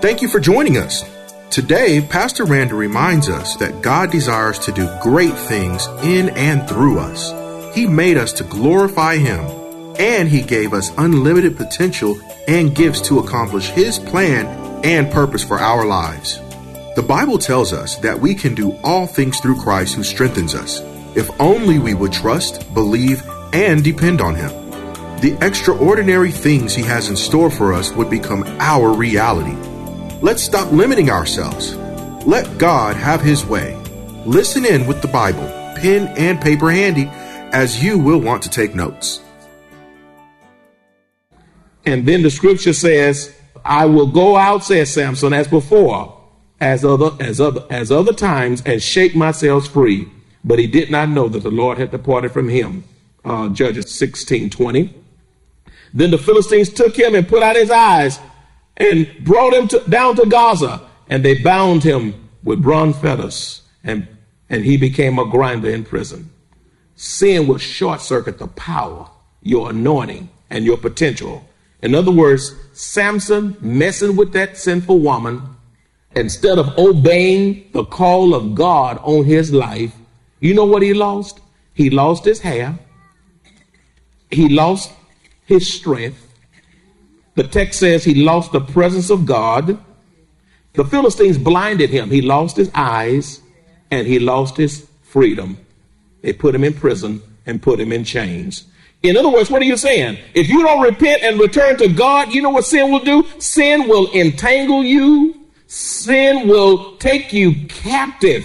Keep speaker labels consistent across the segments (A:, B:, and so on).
A: Thank you for joining us. Today, Pastor Randall reminds us that God desires to do great things in and through us. He made us to glorify Him, and He gave us unlimited potential and gifts to accomplish His plan and purpose for our lives. The Bible tells us that we can do all things through Christ who strengthens us, if only we would trust, believe, and depend on Him. The extraordinary things He has in store for us would become our reality. Let's stop limiting ourselves. Let God have His way. Listen in with the Bible, pen and paper handy, as you will want to take notes.
B: And then the scripture says, I will go out, says Samson, as before, as other as other as other times, and shake myself free. But he did not know that the Lord had departed from him. Uh, Judges 16 20. Then the Philistines took him and put out his eyes and brought him to, down to Gaza, and they bound him with bronze fetters, and, and he became a grinder in prison. Sin will short circuit the power, your anointing, and your potential. In other words, Samson messing with that sinful woman, instead of obeying the call of God on his life, you know what he lost? He lost his hair, he lost his strength, the text says he lost the presence of God. The Philistines blinded him. He lost his eyes and he lost his freedom. They put him in prison and put him in chains. In other words, what are you saying? If you don't repent and return to God, you know what sin will do? Sin will entangle you. Sin will take you captive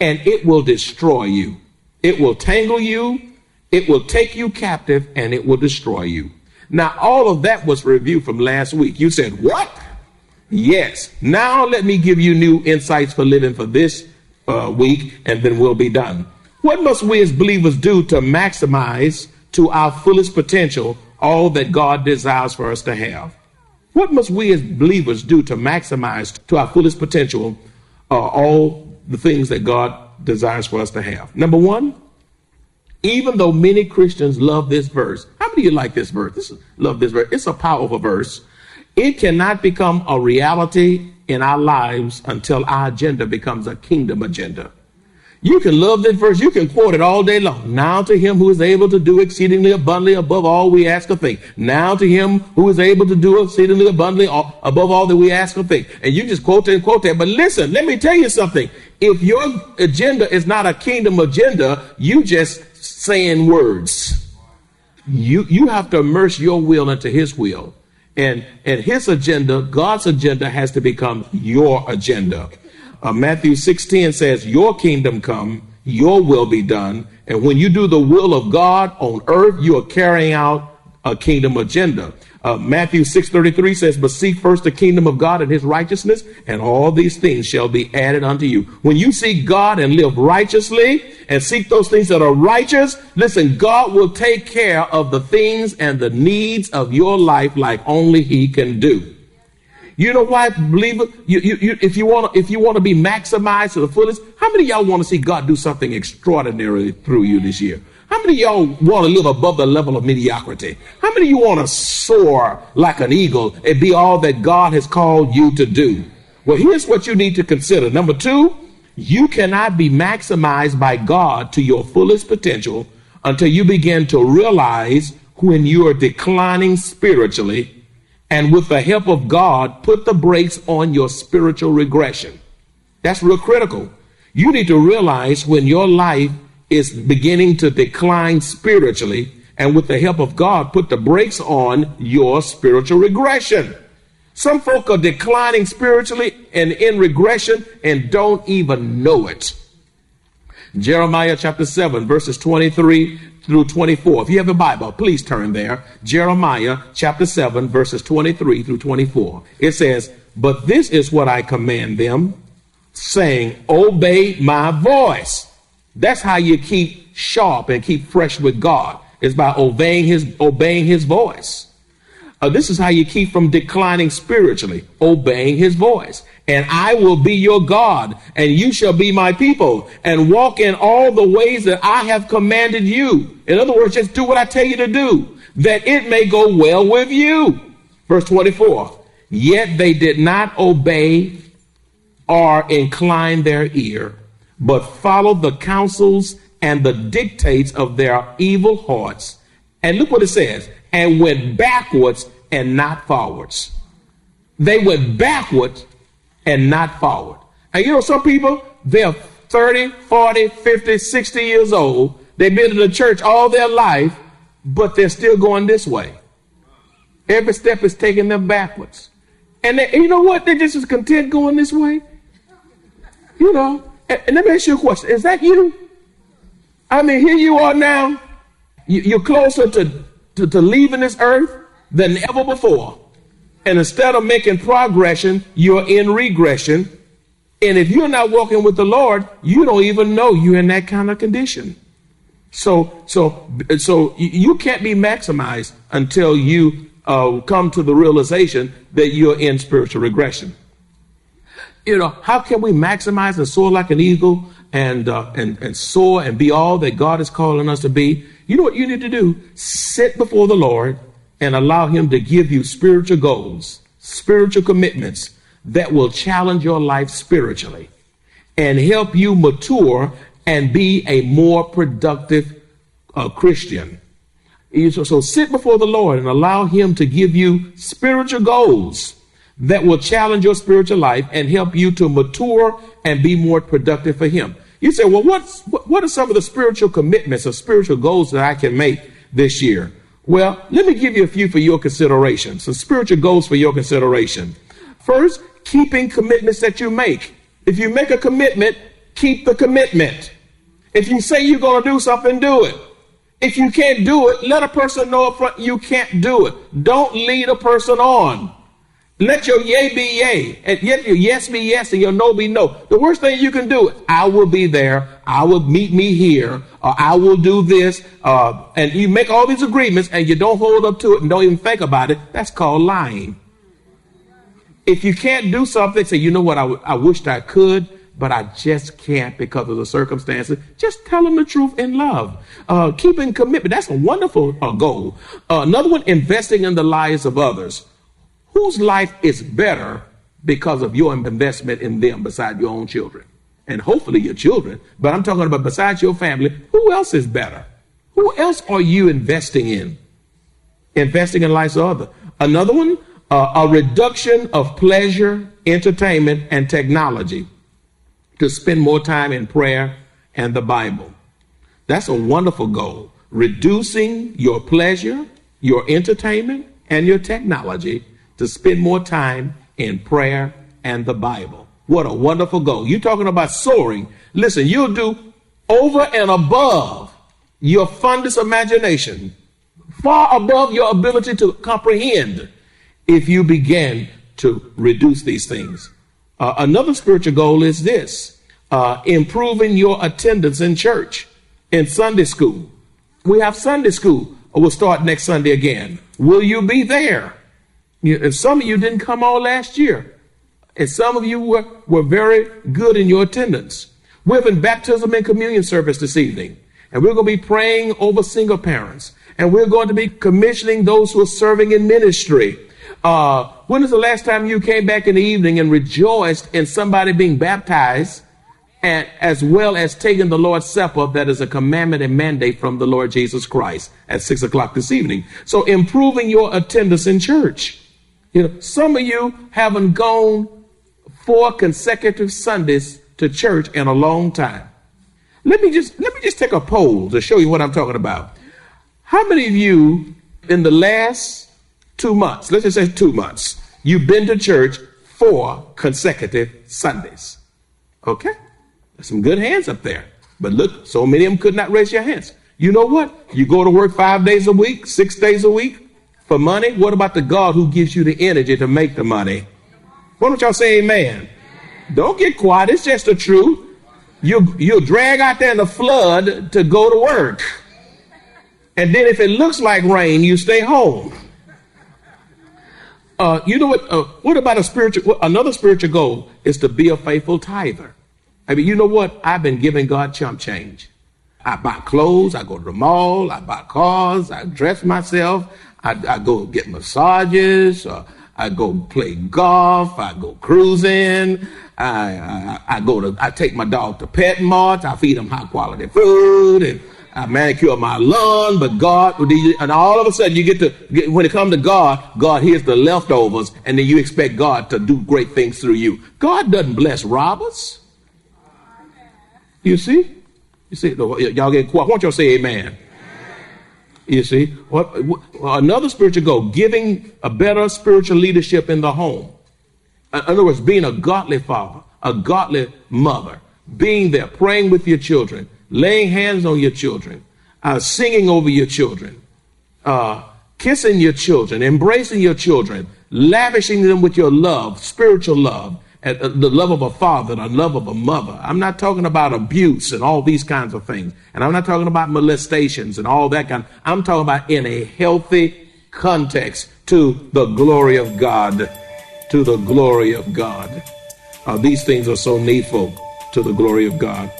B: and it will destroy you. It will tangle you. It will take you captive and it will destroy you. Now, all of that was reviewed from last week. You said, What? Yes. Now, let me give you new insights for living for this uh, week, and then we'll be done. What must we as believers do to maximize to our fullest potential all that God desires for us to have? What must we as believers do to maximize to our fullest potential uh, all the things that God desires for us to have? Number one, even though many Christians love this verse, how many of you like this verse? This is, love this verse. It's a powerful verse. It cannot become a reality in our lives until our agenda becomes a kingdom agenda. You can love this verse. You can quote it all day long. Now to him who is able to do exceedingly abundantly above all we ask or think. Now to him who is able to do exceedingly abundantly above all that we ask or think. And you just quote that and quote that. But listen, let me tell you something. If your agenda is not a kingdom agenda, you just saying words. You, you have to immerse your will into his will. And, and his agenda, God's agenda has to become your agenda. Uh, Matthew 16 says, your kingdom come, your will be done. And when you do the will of God on earth, you are carrying out a kingdom agenda. Uh, Matthew 6:33 says, "But seek first the kingdom of God and his righteousness, and all these things shall be added unto you." When you seek God and live righteously and seek those things that are righteous, listen, God will take care of the things and the needs of your life like only he can do. You know why, believer? You, you, you, if you want if you want to be maximized to the fullest, how many y'all want to see God do something extraordinary through you this year? How many of y'all want to live above the level of mediocrity? How many of you want to soar like an eagle and be all that God has called you to do? Well, here's what you need to consider. Number two, you cannot be maximized by God to your fullest potential until you begin to realize when you are declining spiritually and with the help of God, put the brakes on your spiritual regression. That's real critical. You need to realize when your life is beginning to decline spiritually, and with the help of God, put the brakes on your spiritual regression. Some folk are declining spiritually and in regression and don't even know it. Jeremiah chapter 7, verses 23 through 24. If you have a Bible, please turn there. Jeremiah chapter 7, verses 23 through 24. It says, But this is what I command them, saying, Obey my voice. That's how you keep sharp and keep fresh with God, is by obeying his, obeying his voice. Uh, this is how you keep from declining spiritually, obeying his voice. And I will be your God, and you shall be my people, and walk in all the ways that I have commanded you. In other words, just do what I tell you to do, that it may go well with you. Verse 24. Yet they did not obey or incline their ear, but follow the counsels and the dictates of their evil hearts. And look what it says and went backwards and not forwards. They went backwards and not forward. And you know, some people, they're 30, 40, 50, 60 years old. They've been in the church all their life, but they're still going this way. Every step is taking them backwards. And, they, you know what? They're just as content going this way. You know, and, let me ask you a question. Is that you? I mean, here you are now. You, you're closer to to, to leaving this earth than ever before. And instead of making progression, you're in regression. And if you're not walking with the Lord, you don't even know you're in that kind of condition. So, so, so you can't be maximized until you uh, come to the realization that you're in spiritual regression. You know, how can we maximize and soar like an eagle and, uh, and, and soar and be all that God is calling us to be? You know what you need to do? Sit before the Lord and allow Him to give you spiritual goals, spiritual commitments that will challenge your life spiritually and help you mature and be a more productive uh, Christian. So, so sit before the Lord and allow Him to give you spiritual goals that will challenge your spiritual life and help you to mature and be more productive for Him. You say, well, what's, what are some of the spiritual commitments or spiritual goals that I can make this year? Well, let me give you a few for your consideration. Some spiritual goals for your consideration. First, keeping commitments that you make. If you make a commitment, keep the commitment. If you say you're going to do something, do it. If you can't do it, let a person know up front you can't do it. Don't lead a person on. Let your yea be yea, and yet your yes be yes, and your no be no. The worst thing you can do is, I will be there, I will meet me here, or I will do this, uh, and you make all these agreements and you don't hold up to it and don't even think about it. That's called lying. If you can't do something, say, you know what, I, w- I wished I could, but I just can't because of the circumstances. Just tell them the truth in love. Uh, keeping commitment. That's a wonderful uh, goal. Uh, another one, investing in the lives of others whose life is better because of your investment in them beside your own children? And hopefully your children, but I'm talking about besides your family, who else is better? Who else are you investing in? Investing in lives other. Another one, uh, a reduction of pleasure, entertainment, and technology to spend more time in prayer and the Bible. That's a wonderful goal. Reducing your pleasure, your entertainment, and your technology to spend more time in prayer and the Bible. What a wonderful goal. You're talking about soaring. Listen, you'll do over and above your fondest imagination, far above your ability to comprehend if you begin to reduce these things. Uh, another spiritual goal is this uh, improving your attendance in church, in Sunday school. We have Sunday school. We'll start next Sunday again. Will you be there? You, some of you didn't come all last year, and some of you were, were very good in your attendance. We're having baptism and communion service this evening, and we're going to be praying over single parents, and we're going to be commissioning those who are serving in ministry. Uh, when was the last time you came back in the evening and rejoiced in somebody being baptized? and as well as taking the Lord's Supper, that is a commandment and mandate from the Lord Jesus Christ at six o'clock this evening. So improving your attendance in church. You know, some of you haven't gone four consecutive Sundays to church in a long time. Let me just let me just take a poll to show you what I'm talking about. How many of you in the last two months, let's just say two months, you've been to church four consecutive Sundays? Okay? There's some good hands up there. But look, so many of them could not raise your hands. You know what? You go to work five days a week, six days a week for money. What about the God who gives you the energy to make the money? Why don't y'all say amen? Don't get quiet. It's just the truth. You, you'll drag out there in the flood to go to work. And then if it looks like rain, you stay home. Uh, you know what? Uh, what about a spiritual? Another spiritual goal is to be a faithful tither. I mean, you know what? I've been giving God chump change. I buy clothes. I go to the mall. I buy cars. I dress myself. I, I go get massages. Uh, I go play golf. I go cruising. I, I, I go to. I take my dog to pet mart. I feed him high quality food and I manicure my lawn, but God, and all of a sudden you get to, when it comes to God, God hears the leftovers, and then you expect God to do great things through you. God doesn't bless robbers. You see? You see, y'all get quiet. Why don't y'all say amen? You see? What, another spiritual goal, giving a better spiritual leadership in the home. In other words, being a godly father, a godly mother, being there, praying with your children, laying hands on your children, uh, singing over your children, uh, kissing your children, embracing your children, lavishing them with your love, spiritual love, uh, the love of a father, the love of a mother. I'm not talking about abuse and all these kinds of things. And I'm not talking about molestations and all that kind. I'm talking about in a healthy context to the glory of God. To the glory of God. Uh, these things are so needful to the glory of God.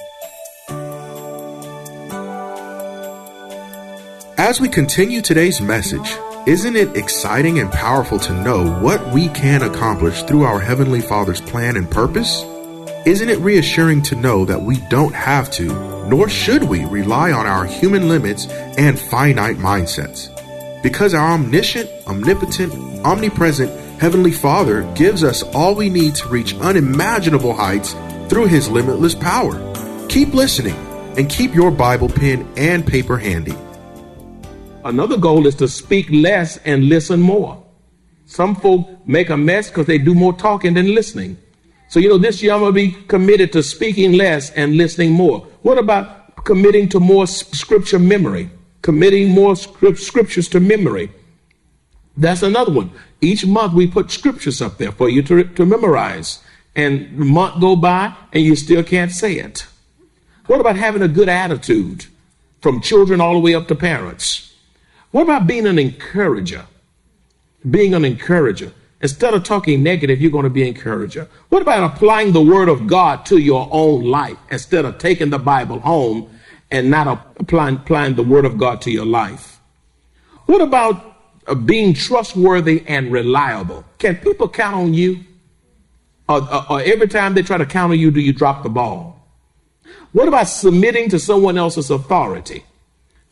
A: As we continue today's message, isn't it exciting and powerful to know what we can accomplish through our Heavenly Father's plan and purpose? Isn't it reassuring to know that we don't have to, nor should we, rely on our human limits and finite mindsets? Because our omniscient, omnipotent, omnipresent Heavenly Father gives us all we need to reach unimaginable heights through His limitless power. Keep listening and keep your Bible pen and paper handy.
B: Another goal is to speak less and listen more. Some folk make a mess because they do more talking than listening. So, you know, this year I'm going to be committed to speaking less and listening more. What about committing to more scripture memory? Committing more scriptures to memory. That's another one. Each month we put scriptures up there for you to, to memorize. And month go by and you still can't say it. What about having a good attitude from children all the way up to parents? What about being an encourager? Being an encourager. Instead of talking negative, you're going to be an encourager. What about applying the word of God to your own life instead of taking the Bible home and not applying, applying the word of God to your life? What about uh, being trustworthy and reliable? Can people count on you? Or, or, or every time they try to count on you, do you drop the ball? What about submitting to someone else's authority?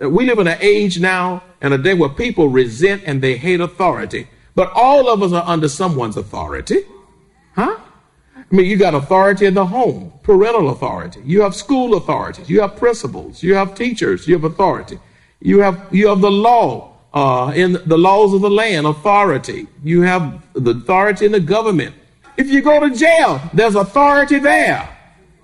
B: We live in an age now and a day where people resent and they hate authority. But all of us are under someone's authority. Huh? I mean, you got authority in the home, parental authority. You have school authorities. You have principals. You have teachers. You have authority. You have, you have the law, uh, in the laws of the land, authority. You have the authority in the government. If you go to jail, there's authority there.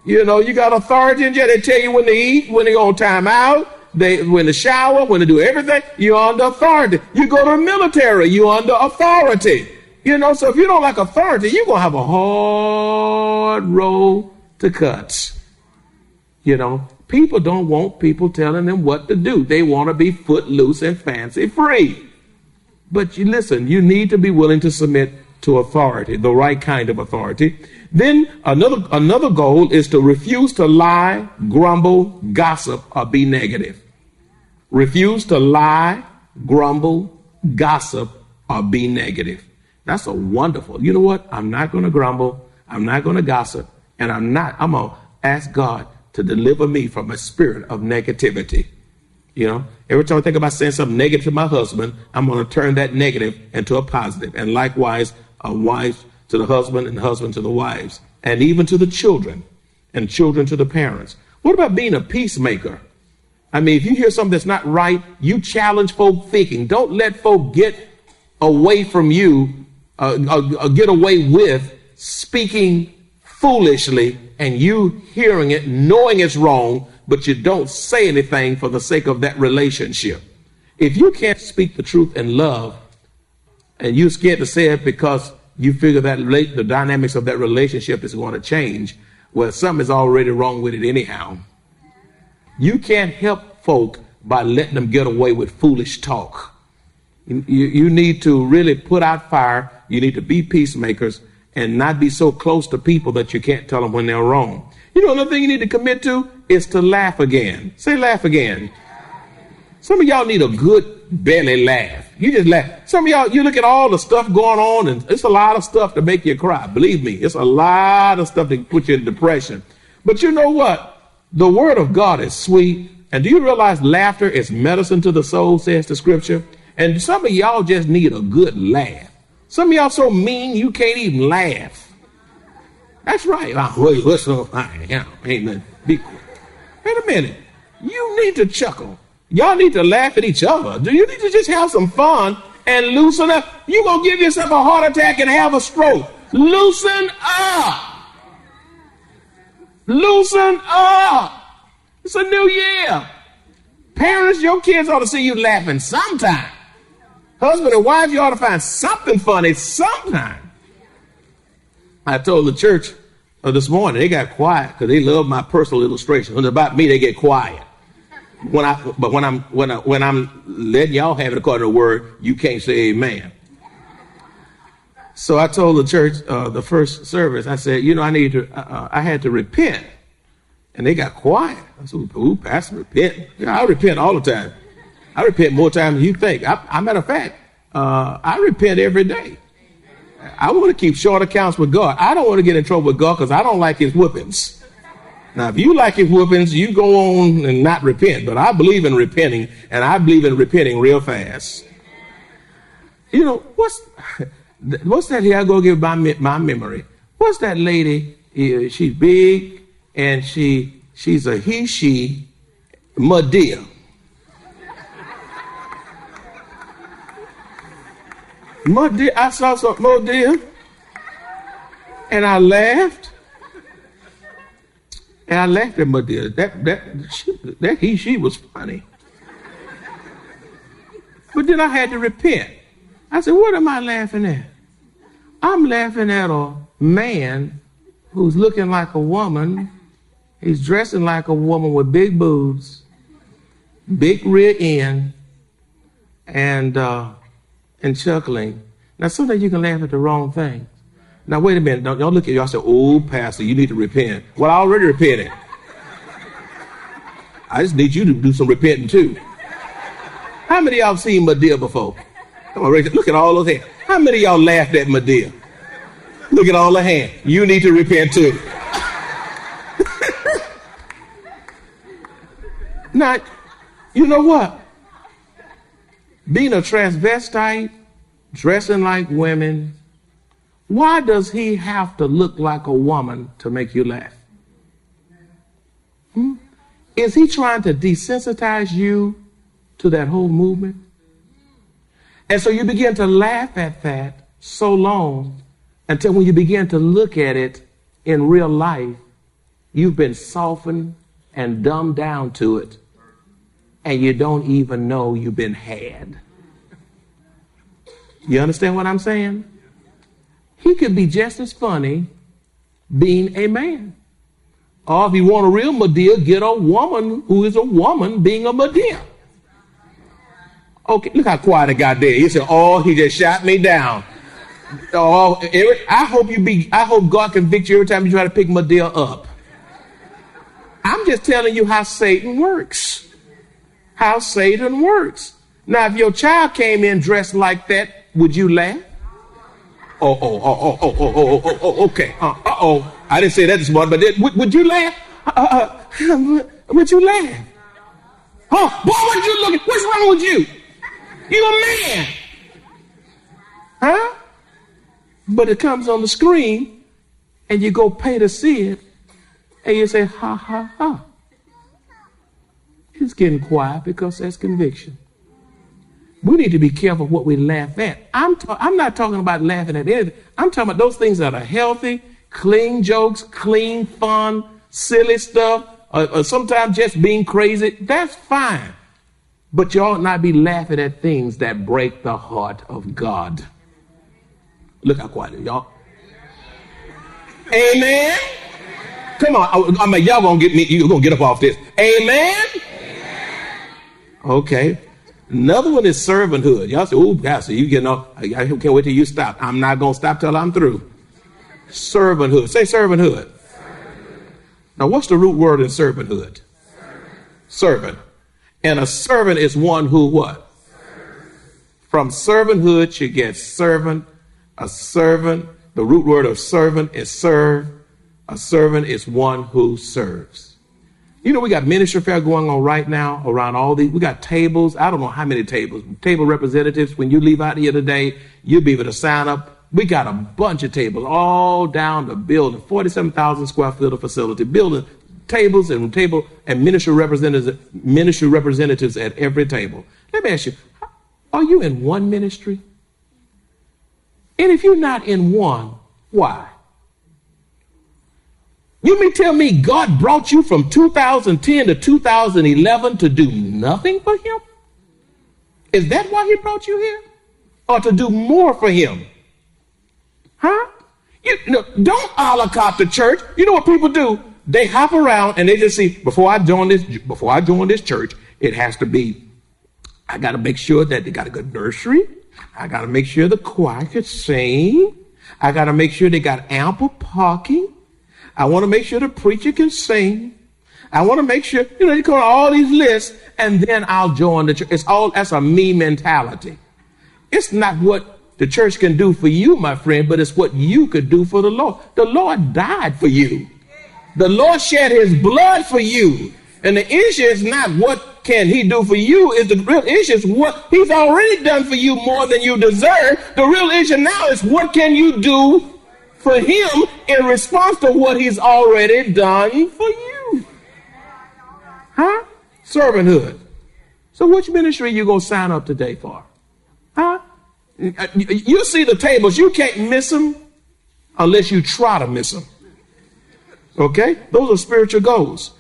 B: You know, you got authority in jail. They tell you when to eat, when to go time out, they, when to shower, when to do everything, you're under authority. You go to the military, you're under authority. You know, so if you don't like authority, you're going to have a hard road to cut. You know, people don't want people telling them what to do. They want to be footloose and fancy free. But you listen, you need to be willing to submit to authority, the right kind of authority. Then another, another goal is to refuse to lie, grumble, gossip, or be negative. Refuse to lie, grumble, gossip, or be negative. That's a wonderful. You know what? I'm not going to grumble. I'm not going to gossip. And I'm not, I'm going to ask God to deliver me from a spirit of negativity. You know, every time I think about saying something negative to my husband, I'm going to turn that negative into a positive. And likewise, a wife to the husband and husband to the wives, and even to the children, and children to the parents. What about being a peacemaker? I mean, if you hear something that's not right, you challenge folk thinking. Don't let folk get away from you, uh, uh, uh, get away with speaking foolishly and you hearing it, knowing it's wrong, but you don't say anything for the sake of that relationship. If you can't speak the truth in love and you're scared to say it because you figure that the dynamics of that relationship is going to change, well, something is already wrong with it anyhow. You can't help folk by letting them get away with foolish talk. You, you need to really put out fire. You need to be peacemakers and not be so close to people that you can't tell them when they're wrong. You know, another thing you need to commit to is to laugh again. Say laugh again. Some of y'all need a good belly laugh. You just laugh. Some of y'all, you look at all the stuff going on, and it's a lot of stuff to make you cry. Believe me, it's a lot of stuff to put you in depression. But you know what? The word of God is sweet. And do you realize laughter is medicine to the soul, says the scripture? And some of y'all just need a good laugh. Some of y'all so mean you can't even laugh. That's right. Ah, oh, wait, what's so funny? You ain't nothing. Be quick. Wait a minute. You need to chuckle. Y'all need to laugh at each other. Do you need to just have some fun and loosen up? You gonna give yourself a heart attack and have a stroke. Loosen up. Loosen up. It's a new year. Parents, your kids ought to see you laughing sometime. Husband and wife, you ought to find something funny sometime. I told the church uh, this morning, they got quiet because they love my personal illustration. When it's about me, they get quiet. When I, but when I'm when I, when I'm letting y'all have it according to the word, you can't say amen. So I told the church uh, the first service, I said, you know, I need to, uh, uh I had to repent, and they got quiet. I said, "Ooh, Pastor, repent." I repent all the time. I repent more times than you think. I, I matter of fact, uh, I repent every day. I want to keep short accounts with God. I don't want to get in trouble with God because I don't like His whoopings. Now, if you like His whoopings, you go on and not repent. But I believe in repenting, and I believe in repenting real fast. You know what's what's that here? I go give my my memory. What's that lady? She's big and she she's a he she Madea. Madea, I saw some Madea, and I laughed. And I laughed at Madea. That that she, that he she was funny. But then I had to repent. I said, "What am I laughing at?" I'm laughing at a man who's looking like a woman. He's dressing like a woman with big boobs, big rear end, and uh, and chuckling. Now, sometimes you can laugh at the wrong thing. Now, wait a minute. Don't, y'all look at y'all say, "Oh, pastor, you need to repent." Well, I already repented. I just need you to do some repenting too. How many of y'all seen Madea before? Look at all those hands. How many of y'all laughed at Madea? Look at all the hands. You need to repent too. Not, you know what? Being a transvestite, dressing like women, why does he have to look like a woman to make you laugh? Hmm? Is he trying to desensitize you to that whole movement? And so you begin to laugh at that so long until when you begin to look at it in real life, you've been softened and dumbed down to it, and you don't even know you've been had. You understand what I'm saying? He could be just as funny being a man. Or if you want a real Madea, get a woman who is a woman being a Madea. Okay, look how quiet it got there. He said, "Oh, he just shot me down." Oh, Eric, I hope you be. I hope God convict you every time you try to pick Madea up. I'm just telling you how Satan works. How Satan works. Now, if your child came in dressed like that, would you laugh? Oh, oh, oh, oh, oh, oh, oh, oh, oh okay. Uh oh. I didn't say that this morning, but would, would you laugh? Uh, uh, would you laugh? Oh, boy, what are you looking? At? What's wrong with you? You a man. Huh? But it comes on the screen and you go pay to see it and you say, ha, ha, ha. It's getting quiet because that's conviction. We need to be careful what we laugh at. I'm, ta- I'm not talking about laughing at anything. I'm talking about those things that are healthy clean jokes, clean fun, silly stuff, or, or sometimes just being crazy. That's fine. But you ought not be laughing at things that break the heart of God. Look how quiet y'all. Amen. Come on, I mean, y'all gonna get me. You gonna get up off this? Amen. Okay. Another one is servanthood. Y'all say, "Oh, Pastor, you getting off? I can't wait till you stop." I'm not gonna stop till I'm through. Servanthood. Say servanthood. servanthood. Now, what's the root word in servanthood? Servant. servant. And a servant is one who what? From servanthood, you get servant. A servant. The root word of servant is serve. A servant is one who serves. You know, we got ministry fair going on right now around all these. We got tables. I don't know how many tables. Table representatives. When you leave out here today, you'll be able to sign up. We got a bunch of tables all down the building, 47,000 square foot of facility, building tables and table and ministry representatives, ministry representatives at every table. Let me ask you, are you in one ministry? And if you're not in one, why? You mean tell me God brought you from 2010 to 2011 to do nothing for Him? Is that why He brought you here? Or to do more for Him? Huh? You, know, don't a la carte the church. You know what people do? They hop around and they just see, before I join this, before I join this church, it has to be, I got to make sure that they got a good nursery. I got to make sure the choir can sing. I got to make sure they got ample parking. I want to make sure the preacher can sing. I want to make sure, you know, you call all these lists and then I'll join the church. It's all, that's a me mentality. It's not what the church can do for you, my friend, but it's what you could do for the Lord. The Lord died for you. The Lord shed his blood for you. And the issue is not what can he do for you, is the real issue is what he's already done for you more than you deserve. The real issue now is what can you do for him in response to what he's already done for you. Huh? Servanthood. So which ministry you to sign up today for? Huh? You see the tables, you can't miss them unless you try to miss them. Okay? Those are spiritual goals.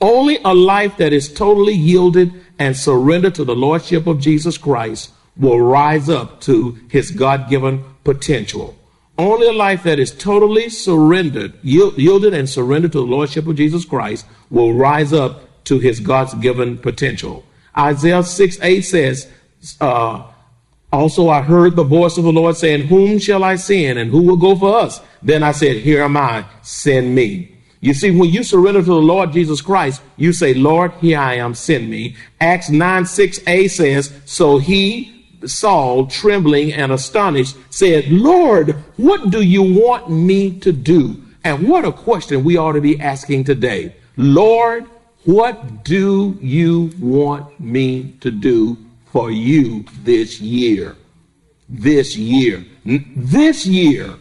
B: Only a life that is totally yielded and surrendered to the Lordship of Jesus Christ will rise up to his God given potential. Only a life that is totally surrendered, yielded and surrendered to the Lordship of Jesus Christ will rise up to his God's given potential. Isaiah 6 8 says, uh, also I heard the voice of the Lord saying, Whom shall I send and who will go for us? Then I said, Here am I, send me. You see, when you surrender to the Lord Jesus Christ, you say, Lord, here I am, send me. Acts 9 6a says, So he Saul, trembling and astonished, said, Lord, what do you want me to do? And what a question we ought to be asking today. Lord, what do you want me to do for you this year? This year. This year.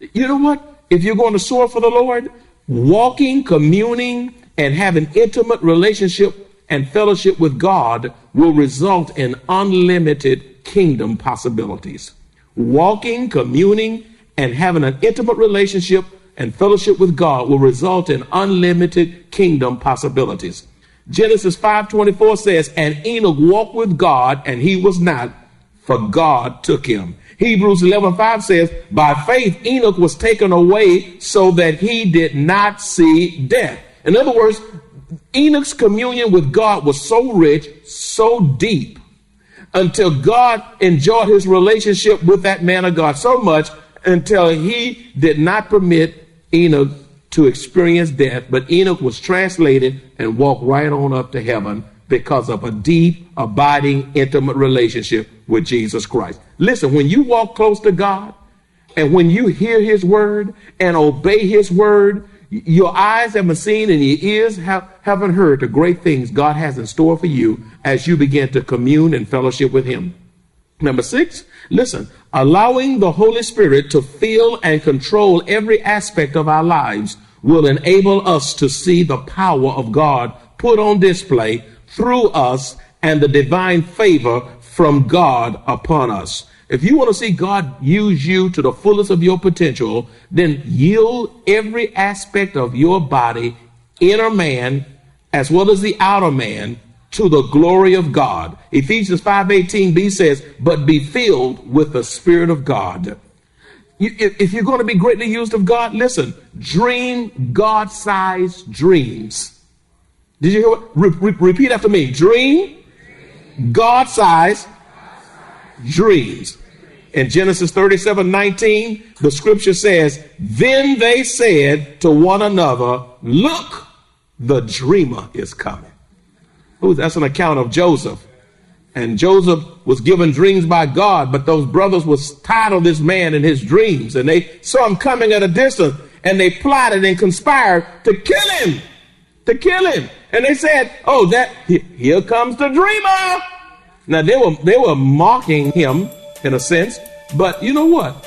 B: You know what? If you're going to soar for the Lord, walking, communing, and having intimate relationship and fellowship with God will result in unlimited kingdom possibilities. Walking, communing, and having an intimate relationship and fellowship with God will result in unlimited kingdom possibilities. Genesis 5:24 says, "And Enoch walked with God, and he was not, for God took him." Hebrews 11:5 says, "By faith Enoch was taken away so that he did not see death." In other words, Enoch's communion with God was so rich, so deep, until God enjoyed his relationship with that man of God so much until he did not permit Enoch to experience death, but Enoch was translated and walked right on up to heaven because of a deep, abiding, intimate relationship with Jesus Christ. Listen, when you walk close to God and when you hear his word and obey his word, your eyes haven't seen and your ears have, haven't heard the great things God has in store for you as you begin to commune and fellowship with Him. Number six, listen, allowing the Holy Spirit to fill and control every aspect of our lives will enable us to see the power of God put on display through us and the divine favor from God upon us. If you want to see God use you to the fullest of your potential, then yield every aspect of your body, inner man, as well as the outer man, to the glory of God. Ephesians 5:18b says, "But be filled with the Spirit of God." If, you're going to be greatly used of God, listen, dream God-sized dreams. Did you hear what? Re- re- repeat after me. Dream God-sized dreams. In Genesis 37 19, the scripture says, Then they said to one another, Look, the dreamer is coming. Ooh, that's an account of Joseph. And Joseph was given dreams by God, but those brothers was tired of this man and his dreams, and they saw him coming at a distance, and they plotted and conspired to kill him, to kill him. And they said, "Oh, that here comes the dreamer." Now they were they were mocking him in a sense, but you know what?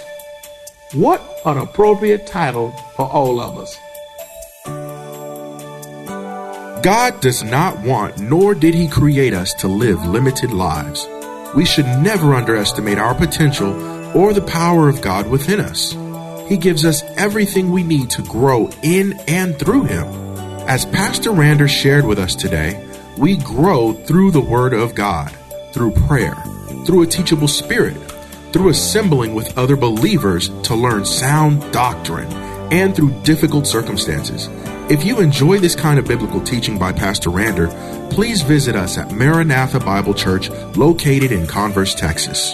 B: What an appropriate title for all of us.
A: God does not want, nor did He create us to live limited lives. We should never underestimate our potential or the power of God within us. He gives us everything we need to grow in and through Him. As Pastor Randall shared with us today, we grow through the Word of God, through prayer, through a teachable spirit, through assembling with other believers to learn sound doctrine, and through difficult circumstances. If you enjoy this kind of biblical teaching by Pastor Randall, please visit us at Maranatha Bible Church located in Converse, Texas.